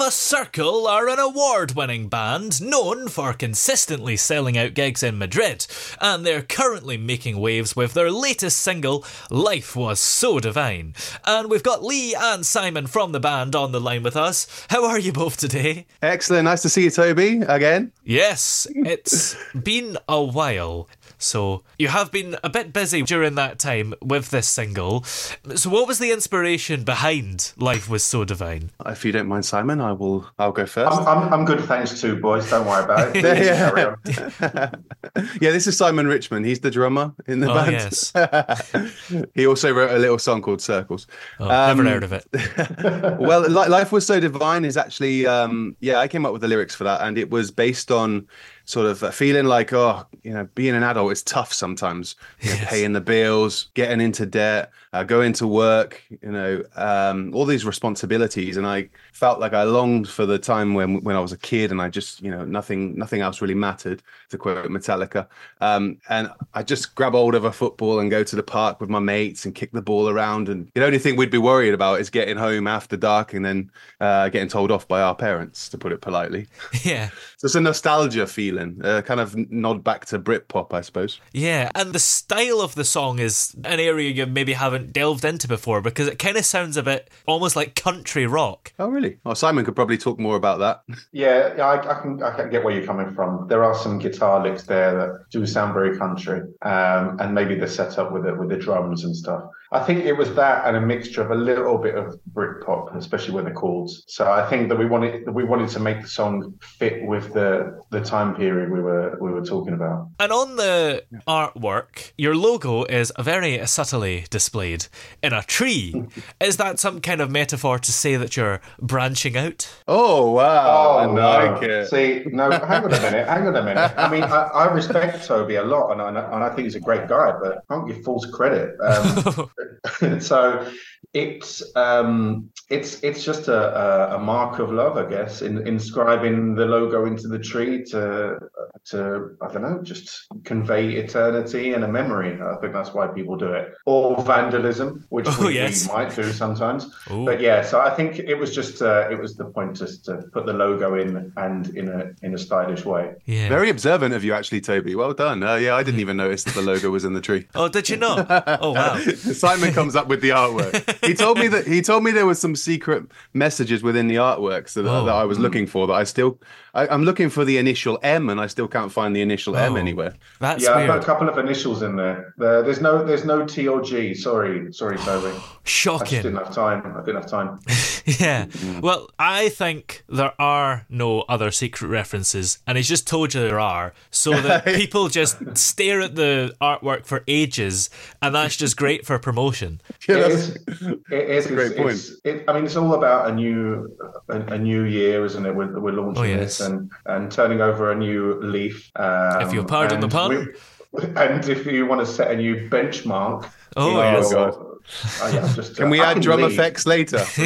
Alpha Circle are an award winning band known for consistently selling out gigs in Madrid, and they're currently making waves with their latest single, Life Was So Divine. And we've got Lee and Simon from the band on the line with us. How are you both today? Excellent. Nice to see you, Toby, again. Yes, it's been a while. So you have been a bit busy during that time with this single. So what was the inspiration behind Life Was So Divine? If you don't mind, Simon, I will. I'll go 1st I'm, I'm, I'm good, thanks too, boys. Don't worry about it. Carry on. yeah, this is Simon Richmond. He's the drummer in the Oh, band. yes. he also wrote a little song called Circles. Oh, never Um, heard of it. well, Life Was So Divine is actually, um, yeah, I came up with the lyrics for that, and it was based on sort of feeling like, oh, you know, being an adult is tough sometimes. You know, Yes. paying the bills, getting into debt, uh, going to work, you know, um, all these responsibilities. And I felt like I longed for the time when when I was a kid, and I just, you know, nothing nothing else really mattered. To quote Metallica, um, and I just grab hold of a football and go to the park with my mates and kick the ball around. And the only thing we'd be worried about is getting home after dark and then uh, getting told off by our parents, to put it politely. Yeah. So it's a nostalgia feeling, uh, kind of nod back to Britpop, I suppose. Yeah, and the style of the song is an area you maybe haven't delved into before because it kind of sounds a bit almost like country rock. Oh, really? Oh, Simon could probably talk more about that. Yeah, yeah, I, I can I can get where you're coming from. There are some guitar licks there that do sound very country, um, and maybe the setup with it with the drums and stuff. I think it was that and a mixture of a little bit of Britpop, especially when the chords. So I think that we wanted that we wanted to make the song fit with the the time period we were we were talking about. And on the artwork, your logo is very subtly displayed in a tree. is that some kind of metaphor to say that you're branching out? Oh, wow. I like no. it. See, no, hang on a minute, hang on a minute. I mean, I, I respect Toby a lot, and I, and I think he's a great guy, but I don't give false credit. Um, so it's um, it's it's just a, a, a mark of love, I guess, in inscribing the logo into the tree to to I don't know, just convey eternity and a memory. I think that's why people do it, or vandalism, which Oh, we, yes. we might do sometimes. Ooh. But yeah, so I think it was just uh, it was the point just to put the logo in and in a in a stylish way. Yeah. Very observant of you, actually, Toby. Well done. Uh, yeah, I didn't even notice that the logo was in the tree. Oh, did you not? Oh, wow. Simon comes up with the artwork. He told me that he told me there was some secret messages within the artwork so that, Oh. that I was looking for. That I still, I, I'm looking for the initial M, and I still can't find the initial M Oh. anywhere. That's yeah, I've got a couple of initials in there. there. There's no there's no T or G. Sorry, sorry, Toby. I just didn't have time. I didn't have time. Yeah. Well, I think there are no other secret references, and he's just told you there are, so that people just stare at the artwork for ages, and that's just great for promotion. Yeah, It that's- is. It is. a great it's, it's- it, I mean, it's all about a new, a, a new year, isn't it? We're, we're launching Oh, yes. this and and turning over a new leaf. Um, If you'll pardon the and pun. we- and if you want to set a new benchmark. Oh, in yes. your- God. Oh, yeah, just, Can we I add drum leave. effects later?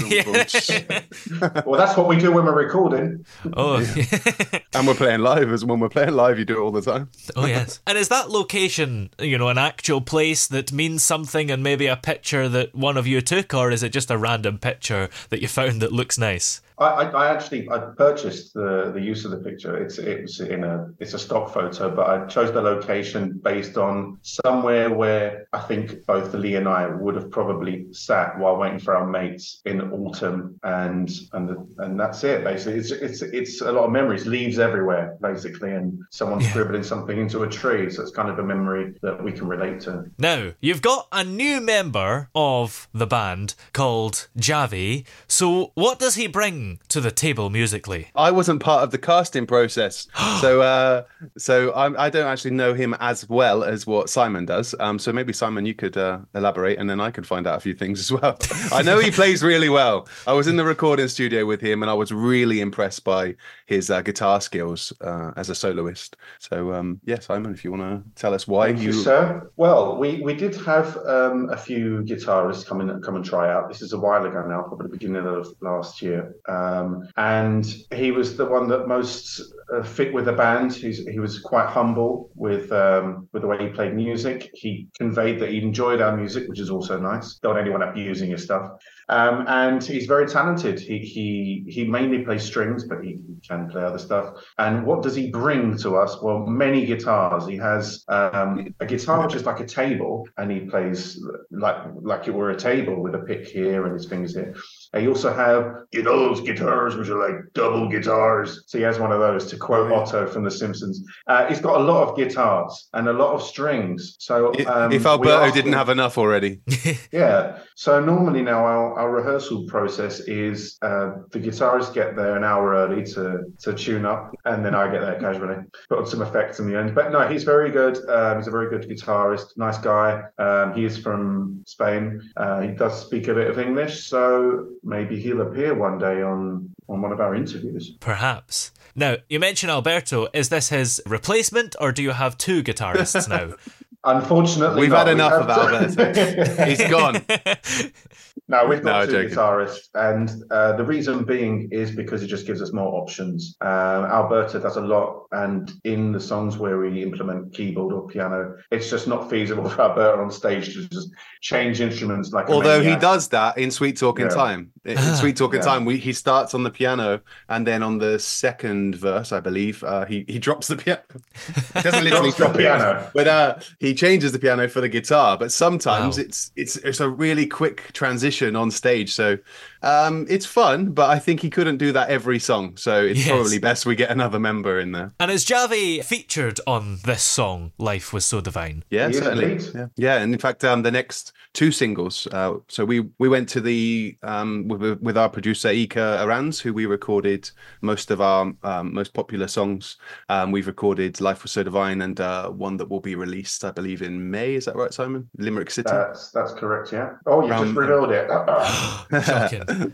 Well, that's what we do when we're recording. Oh, and we're playing live. As when we're playing live, you do it all the time. oh yes. And is that location, you know, an actual place that means something, and maybe a picture that one of you took, or is it just a random picture that you found that looks nice? I, I, actually I purchased the the use of the picture. It's it was in a it's a stock photo, but I chose the location based on somewhere where I think both Lee and I would have probably sat while waiting for our mates in autumn, and and the, and that's it. Basically, it's it's it's a lot of memories, leaves everywhere, basically, and someone Yeah. scribbling something into a tree. So it's kind of a memory that we can relate to. Now, you've got a new member of the band called Javi. So, what does he bring to the table musically? I wasn't part of the casting process, so uh, so I'm, I don't actually know him as well as what Simon does. Um, so maybe Simon, you could uh, elaborate, and then I could find out a few things as well. I know he plays really well. I was in the recording studio with him, and I was really impressed by his uh, guitar skills uh, as a soloist. So um, yeah, Simon, if you want to tell us why Thank you, sir. Well, we, we did have um, a few guitarists come in come and try out. This is a while ago now, probably the beginning of last year. Um, and he was the one that most uh, fit with the band. He's, he was quite humble with um, with the way he played music. He conveyed that he enjoyed our music, which is also nice. Don't anyone abusing his stuff. Um, and he's very talented. He he he mainly plays strings, but he can play other stuff. And what does he bring to us? Well, many guitars. He has um, a guitar which is like a table, and he plays like like it were a table with a pick here and his fingers here. He also have you know those guitars which are like double guitars. So he has one of those. To quote Otto from The Simpsons, uh, he's got a lot of guitars and a lot of strings. So If, um, if Alberto didn't him- have enough already, yeah. So normally now our, our rehearsal process is uh, the guitarists get there an hour early to to tune up, and then I get there casually, put on some effects in the end. But no, he's very good. Um, he's a very good guitarist, nice guy. Um, he is from Spain. Uh, he does speak a bit of English, so maybe he'll appear one day on on one of our interviews. Perhaps. Now, you mentioned Alberto. Is this his replacement, or do you have two guitarists now? Unfortunately, We've not. had enough have of to- Alberto. he's gone. No, we've got No, two joking. guitarists, and uh, the reason being is because it just gives us more options. Um, Alberto does a lot, and in the songs where we implement keyboard or piano, it's just not feasible for Alberto on stage to just change instruments like. Although he does that in Sweet Talking Yeah. Time. In in Sweet Talking Yeah. Time, we, he starts on the piano, and then on the second verse, I believe, uh, he he drops the piano. He doesn't literally Drops the drop piano. but uh, he changes the piano for the guitar. But sometimes Wow. it's it's it's a really quick transition on stage, so um, it's fun. But I think he couldn't do that every song, so it's Yes. probably best we get another member in there. and is Javi featured on this song, Life Was So Divine? Yeah, He is certainly. Yeah, yeah, and in fact, um, the next two singles. Uh, so we we went to the um with, with our producer Ika Arans, who we recorded most of our um, most popular songs. Um, we've recorded "Life Was So Divine" and uh, one that will be released, I believe, in May. Is that right, Simon? Limerick City. That's that's correct. Yeah. Oh, you Um, just revealed it.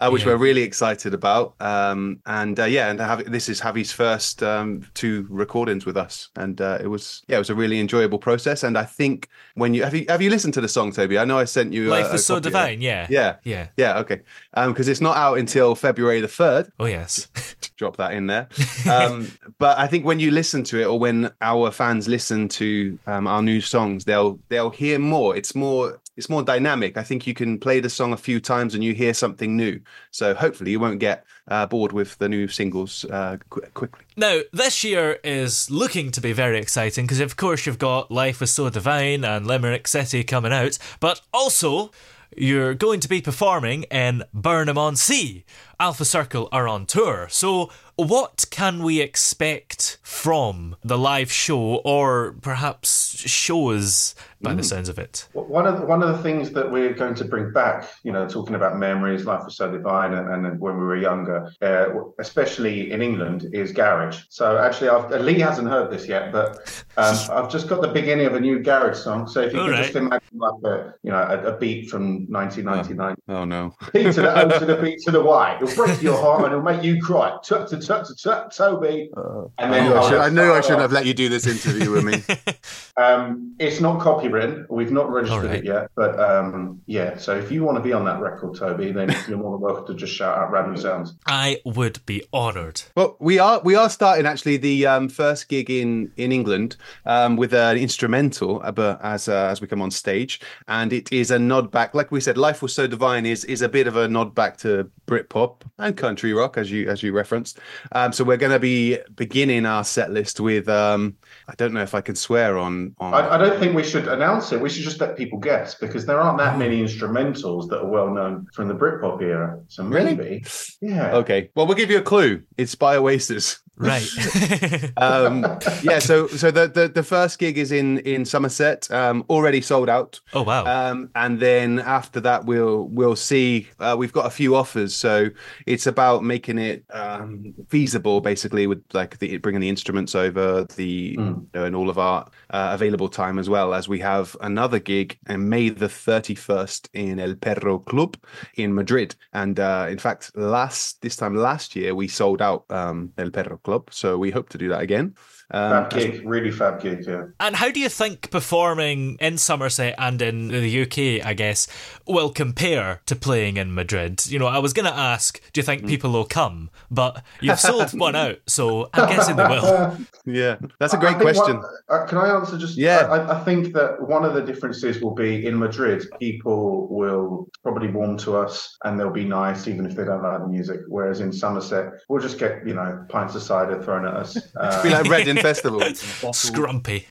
Uh, which Yeah. we're really excited about. Um, and uh, yeah, and have, this is Javi's first um, two recordings with us, and uh, it was yeah, it was a really enjoyable process. And I think when you have you have you listened to the song, Toby? I know I sent you. Life a So copy of it. Divine, yeah. Yeah, Yeah. yeah, okay. Because it's not out until February the third. Oh, yes. Drop that in there. Um, but I think when you listen to it, or when our fans listen to um, our new songs, they'll they'll hear more. It's more it's more dynamic. I think you can play the song a few times and you hear something new. So hopefully you won't get uh, bored with the new singles uh, qu- quickly. Now, this year is looking to be very exciting because, of course, you've got Life Was So Divine and Limerick City coming out, but also you're going to be performing in Burnham on Sea. Alpha Circle are on tour. So, what can we expect from the live show or perhaps shows by the sounds of it? One of the, one of the things that we're going to bring back, you know, talking about memories, life was so divine, and, and when we were younger, uh, especially in England, is garage. So actually, I've, Lee hasn't heard this yet, but um, I've just got the beginning of a new garage song. So if you All can right. just imagine like a, you know, a, a beat from 1999. Oh no! P to the O to the B to the Y. It'll break your heart and it'll make you cry. Tut, tut, tut, tut, tut, Toby. and I then knew I, I'll should, I knew I start shouldn't have let you do this interview with me. Um, it's not copywritten. We've not registered All right. it yet, but um, yeah. So if you want to be on that record, Toby, then you're more than welcome to just shout out random sounds. I would be honoured. Well, we are we are starting actually the um, first gig in in England um, with an instrumental, uh, but as uh, as we come on stage. And it is a nod back. Like we said, "Life Was So Divine" is is a bit of a nod back to Britpop and country rock, as you as you referenced. Um, so we're going to be beginning our set list with um, I don't know if I can swear on. on... I, I, don't think we should announce it. We should just let people guess because there aren't that many instrumentals that are well known from the Britpop era. So maybe, really? yeah. Okay. Well, we'll give you a clue. It's by Oasis. Right. um, yeah. So so the, the the first gig is in in Somerset, um, already sold out. Oh wow. Um, and then after that, we'll we'll see. Uh, we've got a few offers, so it's about making it um, feasible, basically, with like the bringing the instruments over, the mm. you know, and all of our uh, available time as well as we have another gig on May the thirty first in El Perro Club in Madrid. And uh, in fact, last this time last year we sold out um, El Perro club. So we hope to do that again. Um, fab gig, really fab gig, yeah. And how do you think performing in Somerset and in the UK, I guess, will compare to playing in Madrid? You know, I was going to ask, do you think mm. people will come? But you've sold one out, so I'm guessing they will. Yeah, that's a great question. uh, can I answer just? Yeah, I, I, think that one of the differences will be in Madrid, people will probably warm to us and they'll be nice, even if they don't like the music. Whereas in Somerset, we'll just get you know pints of cider thrown at us. Uh, be like Reading Festival. Scrumpy.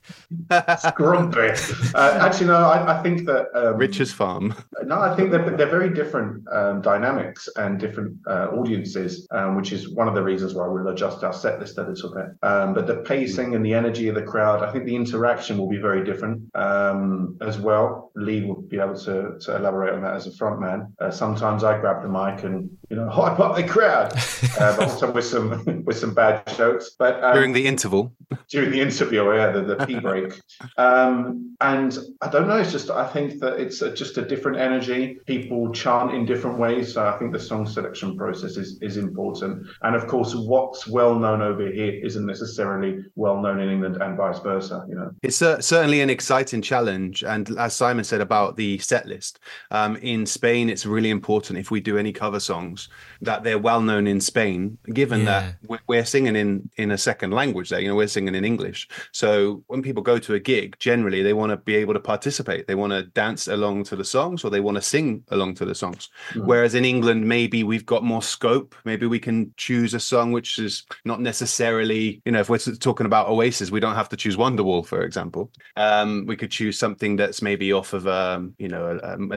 Scrumpy. Uh, actually, no. I, I think that um, Rich's Farm. No, I think that they're very different um, dynamics and different uh, audiences, um, which is one of the reasons why we'll adjust our set list a little bit. Um, but the pacing and the energy of the crowd, I think the interaction will be very different um, as well. Lee will be able to, to elaborate on that as a frontman. Uh, sometimes I grab the mic and you know hype up the crowd, uh, but also with some with some bad jokes. But um, during the interval, during the interview, yeah, the, the pee break. Um, and I don't know. It's just I think that it's a, just a different energy. People chant in different ways, so I think the song selection process is is important. And of course, what's well known over here isn't necessarily well known in England, and vice versa. You know, it's uh, certainly an exciting challenge. And as Simon said about the set list, um, in Spain, it's really important if we do any cover songs that they're well known in Spain, given yeah. that we're singing in in a second language. There, you know, we're singing in English. So when people go to a gig, generally they want to be able to participate. They want to dance along to the songs, or they want to sing along to the songs. Mm. Whereas in England, maybe we've got more scope. Maybe we can choose a song which is not necessarily, you know, if we're talking about Oasis, we don't have to choose Wonderwall, for example. Um, we could choose something that's maybe off of, um, you know, a, a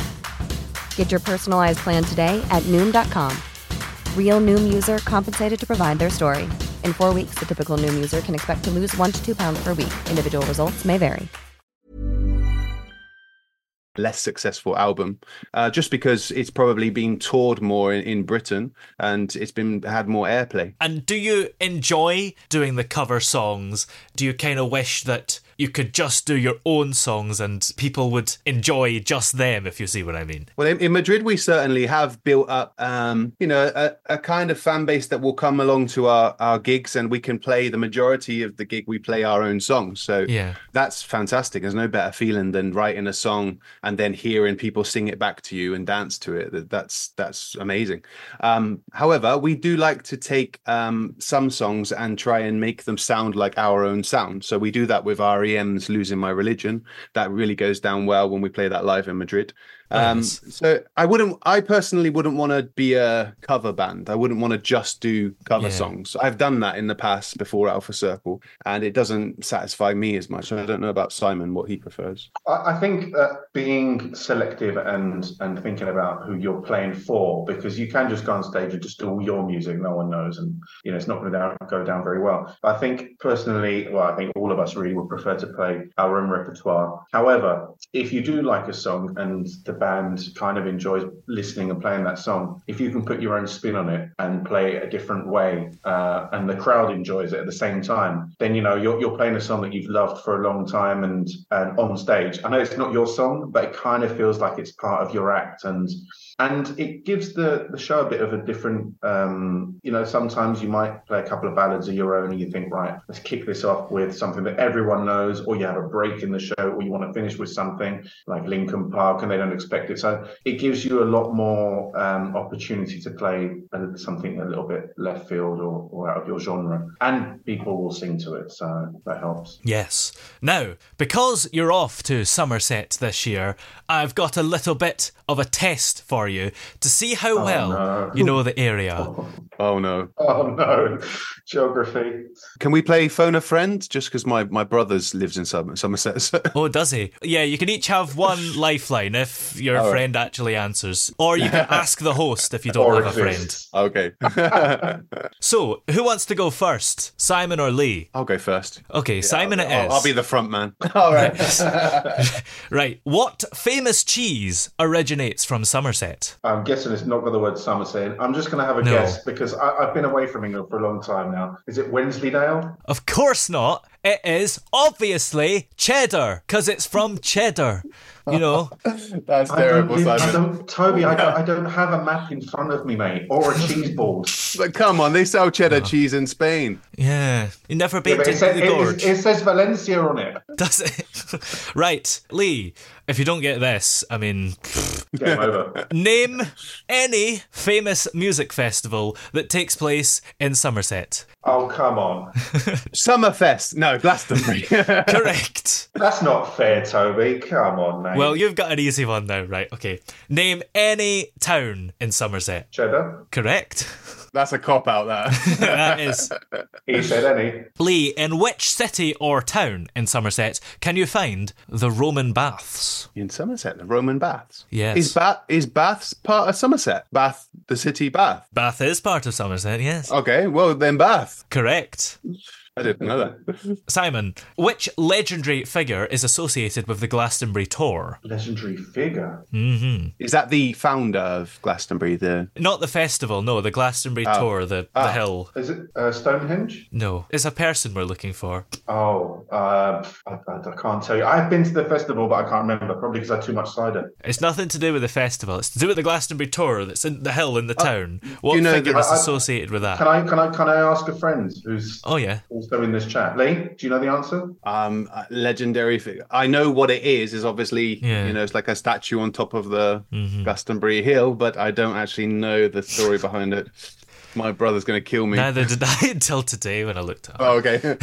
Get your personalized plan today at Noom.com. Real Noom user compensated to provide their story. In four weeks, the typical Noom user can expect to lose one to two pounds per week. Individual results may vary. less successful album, uh, just because it's probably been toured more in, in Britain and it's been had more airplay. And do you enjoy doing the cover songs? Do you kind of wish that you could just do your own songs and people would enjoy just them, if you see what I mean? Well, in, in Madrid, we certainly have built up, um, you know, a, a kind of fan base that will come along to our, our gigs and we can play the majority of the gig, we play our own songs. So Yeah. that's fantastic. There's no better feeling than writing a song and then hearing people sing it back to you and dance to it. That- That's that's amazing. Um, however, we do like to take um, some songs and try and make them sound like our own sound. So we do that with REM's "Losing My Religion." That really goes down well when we play that live in Madrid. Um, Nice. so I wouldn't, I personally wouldn't want to be a cover band. I wouldn't want to just do cover Yeah. songs. I've done that in the past before Alpha Circle, and it doesn't satisfy me as much. I don't know about Simon what he prefers. I I think that being selective and and thinking about who you're playing for, because you can just go on stage and just do all your music, no one knows, and you know it's not going to go down very well. I think personally, well, I think all of us really would prefer to play our own repertoire. However, if you do like a song and the band kind of enjoys listening and playing that song, if you can put your own spin on it and play it a different way, uh, and the crowd enjoys it at the same time, then you know you're you're playing a song that you've loved for a long time and and on stage. I know it's not your song, but it kind of feels like it's part of your act and and it gives the the show a bit of a different um you know sometimes you might play a couple of ballads of your own and you think right let's kick this off with something that everyone knows or you have a break in the show or you want to finish with something like Linkin Park and they don't expect it so it gives you a lot more um opportunity to play a- something a little bit left field or, or out of your genre and people will sing to it so that helps Yes. Now, because you're off to Somerset this year, I've got a little bit of a test for you to see how Oh, well no. you know the area. Oh no! oh no geography Can we play phone a friend? Just because my my brother's lives in Somerset. so- Oh, does he? Yeah, you can each have one lifeline if your All right. friend actually answers. Or you can ask the host if you don't have a friend. okay, So, who wants to go first? Simon or Lee? I'll go first. Okay, Simon it I'll, is. I'll be the front man. All right. Right. What famous cheese originates from Somerset? I'm guessing it's not got the word Somerset. I'm just going to have a No. guess because I, I've been away from England for a long time now. Is it Wensleydale? Of course not. It is obviously cheddar, because it's from cheddar. You know, That's I terrible, don't, I Simon. don't, Toby, I don't, I don't have a map in front of me, mate, or a cheese board. But come on, they sell cheddar cheese in Spain. yeah. You never Yeah, been but to it, says, the it, gorge. it says Valencia on it. Does it? right, Lee. If you don't get this, I mean, over. name any famous music festival that takes place in Somerset. Oh, come on. Summerfest. No, Glastonbury. Correct. That's not fair, Toby. Come on, mate. Well, you've got an easy one now, right? Okay. Name any town in Somerset. Cheddar. Correct. That's a cop out. That. that is. He said any. Lee, in which city or town in Somerset can you find the Roman baths? in Somerset, the Roman baths. Yes. Is Bath is Baths part of Somerset? Bath, the city Bath. Bath is part of Somerset, yes. Okay, well then Bath. Correct. I didn't know that. Simon, which legendary figure is associated with the Glastonbury Tor? Legendary figure. hmm Is that the founder of Glastonbury? The Not the festival, no, the Glastonbury Oh. Tor, the, Oh. the hill. Is it uh, Stonehenge? No, it's a person we're looking for. Oh, uh, I, I, I can't tell you. I've been to the festival, but I can't remember. Probably because I had too much cider. It's nothing to do with the festival. It's to do with the Glastonbury Tor that's in the hill in the town. What you know figure that- is I- I- associated with that? Can I can I can I ask a friend who's Oh yeah. Also in this chat? Lee, do you know the answer? um uh, legendary figure. I know what it is. Is obviously Yeah. you know it's like a statue on top of the Mhm. Glastonbury hill, but I don't actually know the story behind it. My brother's going to kill me. Neither did I until today when I looked up. Oh, okay.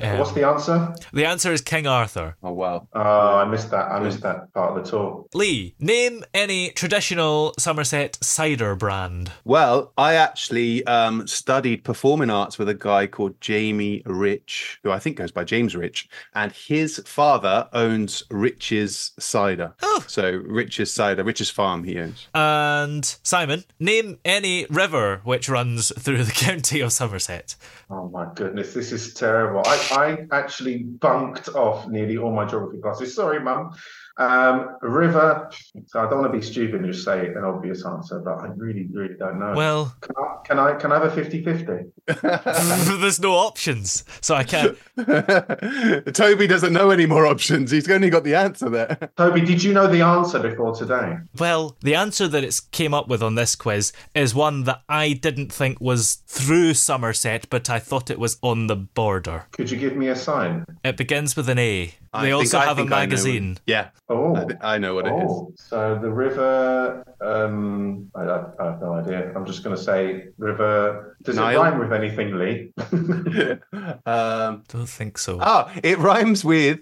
Um, What's the answer? the answer is King Arthur. oh wow. Oh, I missed that. I missed that part of the Tor. Lee, name any traditional Somerset cider brand. Well, I actually um, studied performing arts with a guy called Jamie Rich, who I think goes by James Rich, and his father owns Rich's Cider. So Rich's Cider, Rich's Farm he owns. And Simon, name any river which runs through the county of Somerset. Oh my goodness, this is terrible. I, I actually bunked off nearly all my geography classes. Sorry, mum. Um, River. So I don't want to be stupid and just say an obvious answer, but I really, really don't know. Well, can I can I, can I have a 50-50? there's no options, so I can't. Toby doesn't know any more options. He's only got the answer there. Toby, did you know the answer before today? Well, the answer that it came up with on this quiz is one that I didn't think was through Somerset, but I thought it was on the border. Could you give me a sign? It begins with an A. I They think- also I have a think I magazine. Yeah. Oh, I, thi- I know what it is. oh. So the river. Um, I, I, I have no idea. I'm just going to say river. Does Nile? it rhyme with anything, Lee? um, Don't think so. oh, it rhymes with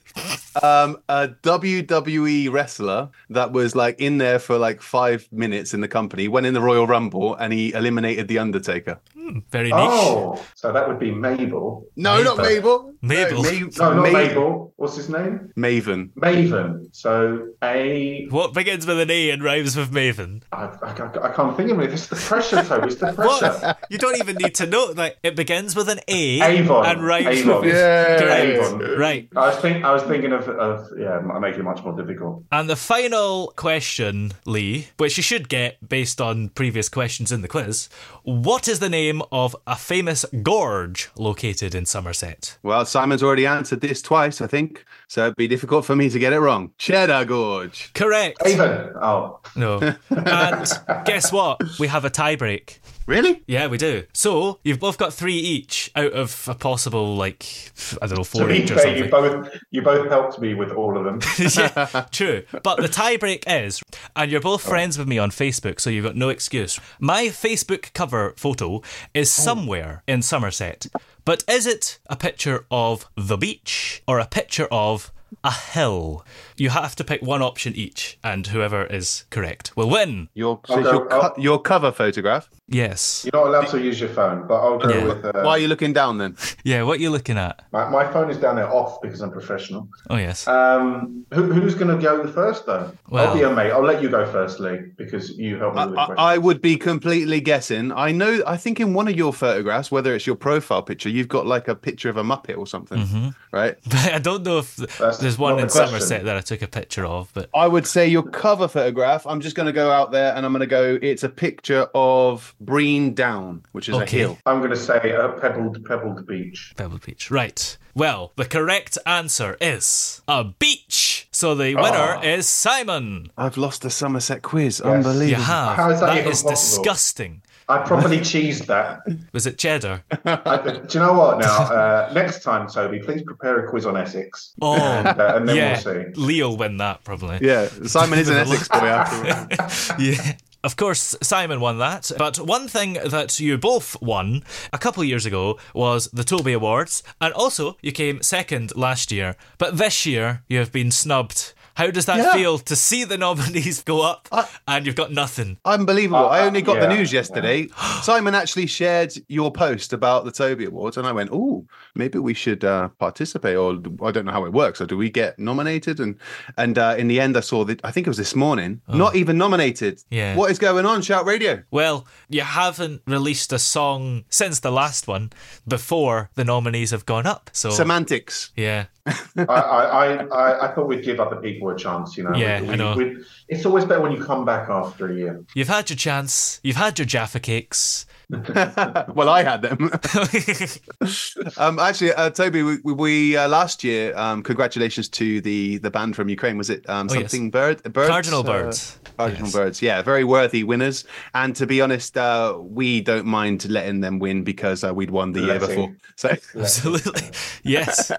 um, a WWE wrestler that was like in there for like five minutes in the company, went in the Royal Rumble, and he eliminated the Undertaker. Hmm, very niche. Oh, so that would be Mabel. No, not Mabel. Mabel. No, No, not Ma- Mabel. What's his name? Maven. Maven. So a. What begins with an A and rhymes with Maven? I, I, can't- I can't think of it. It's the pressure, Toby. It's the pressure. What? you don't even need to know. Like it begins with an A Avon. and rhymes Avon. with Yeah. Avon. Right. I was think I was thinking of, of yeah, I make it much more difficult. And the final question, Lee, which you should get based on previous questions in the quiz. What is the name of a famous gorge located in Somerset? Well, Simon's already answered this twice, I think, so it'd be difficult for me to get it wrong. Cheddar Gorge. Correct. Avon. Oh, No. And guess what? We have a tiebreak. Really? Yeah, we do. So you've both got three each out of a possible, like, I don't know, four be each or fair, something. you both you both helped me with all of them. yeah, true. But the tiebreak is, and you're both friends with me on Facebook, so you've got no excuse. My Facebook cover photo is oh. somewhere in Somerset, but is it a picture of the beach or a picture of a hill? You have to pick one option each, and whoever is correct will win. Your, oh, so your, oh. co- your cover photograph. Yes. You're not allowed to use your phone, but I'll go Yeah. with. Uh, Why are you looking down then? Yeah, what are you looking at? my, my phone is down there off because I'm professional. Oh, yes. Um, who, who's going to go first though? Well- I'll be a mate. I'll let you go first, Lee, because you helped me I, with the I. I would be completely guessing. I know. I think in one of your photographs, whether it's your profile picture, you've got like a picture of a muppet or something, right? I don't know if That's there's one in question. Somerset that I took a picture of, but I would say your cover photograph. I'm just going to go out there and I'm going to go. It's a picture of Brean Down, which is Okay. a hill. I'm going to say a pebbled pebbled beach. Pebble Beach. Right. Well, the correct answer is a beach. So the winner Oh. is Simon. I've lost the Somerset quiz. You Unbelievable. have. How is that even is possible? disgusting. I properly cheesed that. Was it cheddar? I, do you know what? Now, uh, next time, Toby, please prepare a quiz on Essex. Oh, and, uh, and then yeah. we'll see. Leo win that probably. Yeah, Simon is an Essex boy after all. yeah. Of course, Simon won that. But one thing that you both won a couple years ago was the Toby Awards, and also you came second last year. But this year you have been snubbed. How does that Yeah. feel to see the nominees go up and you've got nothing? Unbelievable. Uh, I only got the news yesterday. Simon actually shared your post about the Toby Awards, and I went, oh, maybe we should uh, participate. Or I don't know how it works. Or do we get nominated? And and uh, in the end, I saw that, I think it was this morning, not even nominated. Oh. Yeah. What is going on, Shout Radio? Well, you haven't released a song since the last one before the nominees have gone up. So, Semantics. yeah. I, I, I, I thought we'd give other people a chance, you know. Yeah, we, I know. we- it's always better when you come back after a year. You've had your chance. You've had your Jaffa cakes. well, I had them. um, actually, uh, Toby, we, we, we uh, last year, um, congratulations to the the band from Ukraine. Was it um, Oh, yes. something bird? Birds? Cardinal Uh, Birds. Cardinal Yes. Birds, yeah, very worthy winners. And to be honest, uh, we don't mind letting them win because uh, we'd won the year before. So, Absolutely. Yes.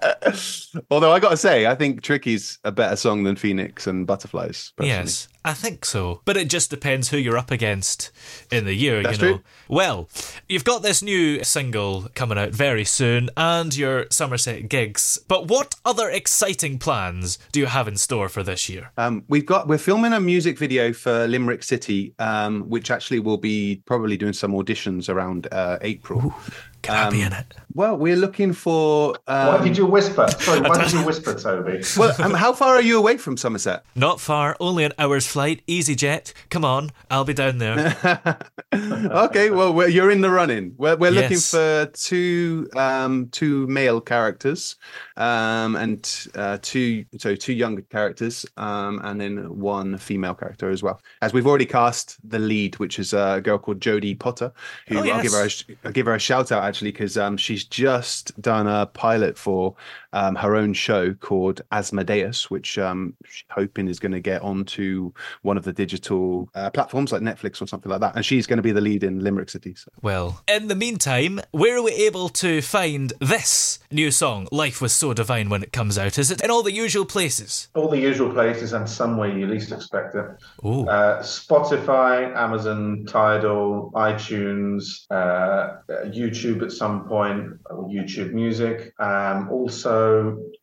although I got to say, I think Tricky's a better song than Phoenix and Butterflies. personally. Yes, I think so. But it just depends who you're up against in the year, That's you know. true. Well, you've got this new single coming out very soon and your Somerset gigs. But what other exciting plans do you have in store for this year? Um, we've got we're filming a music video for Limerick City, um, which actually will be probably doing some auditions around uh, April. Can I be in it? Well, we're looking for. Um, why did you whisper? Sorry, why did you whisper, Toby? well, um, how far are you away from Somerset? Not far, only an hour's flight, easy jet. Come on, I'll be down there. okay, well, we're, you're in the running. We're, we're looking for two um, two male characters, um, and uh, two so two younger characters, um, and then one female character as well. As we've already cast the lead, which is a girl called Jodie Potter, who Oh, I'll give her a, sh- I'll give her a shout out actually because um, she's just done a pilot for um, her own show called Asmodeus, which um, she's hoping is going to get onto one of the digital uh, platforms like Netflix or something like that. And she's going to be the lead in Limerick City. So. Well, in the meantime, where are we able to find this new song, Life Was So Divine, when it comes out? Is it in all the usual places? All the usual places and somewhere you least expect it. Ooh. Uh, Spotify, Amazon, Tidal, iTunes, uh, YouTube at some point, YouTube Music. Um, also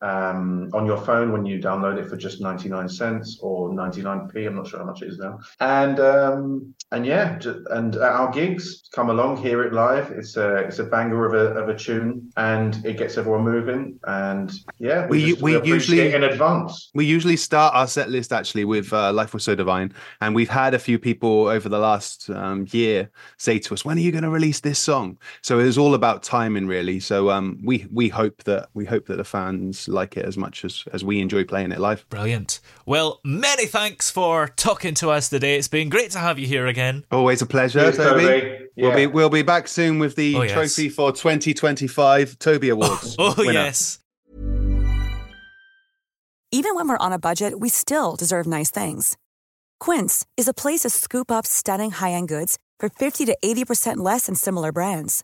um, on your phone when you download it for just 99 cents or 99p. I'm not sure how much it is now. And um, and yeah, and our gigs, come along, hear it live. It's a it's a banger of a, of a tune, and it gets everyone moving. And yeah, We- just- we appreciate usually- in advance. We usually start our set list actually with uh, Life Was So Divine. And we've had a few people over the last um, year say to us, when are you going to release this song? So it was all about timing really. So um, we, we hope that we hope that the fans like it as much as, as we enjoy playing it live. Brilliant. Well, many thanks for talking to us today. It's been great to have you here again. Always a pleasure, Cheers, Toby. Toby. We'll be we'll be back soon with the Oh, yes. trophy for 2025 Toby Awards. Oh, oh, winner. yes. Even when we're on a budget, we still deserve nice things. Quince is a place to scoop up stunning high-end goods for 50 to 80% less than similar brands.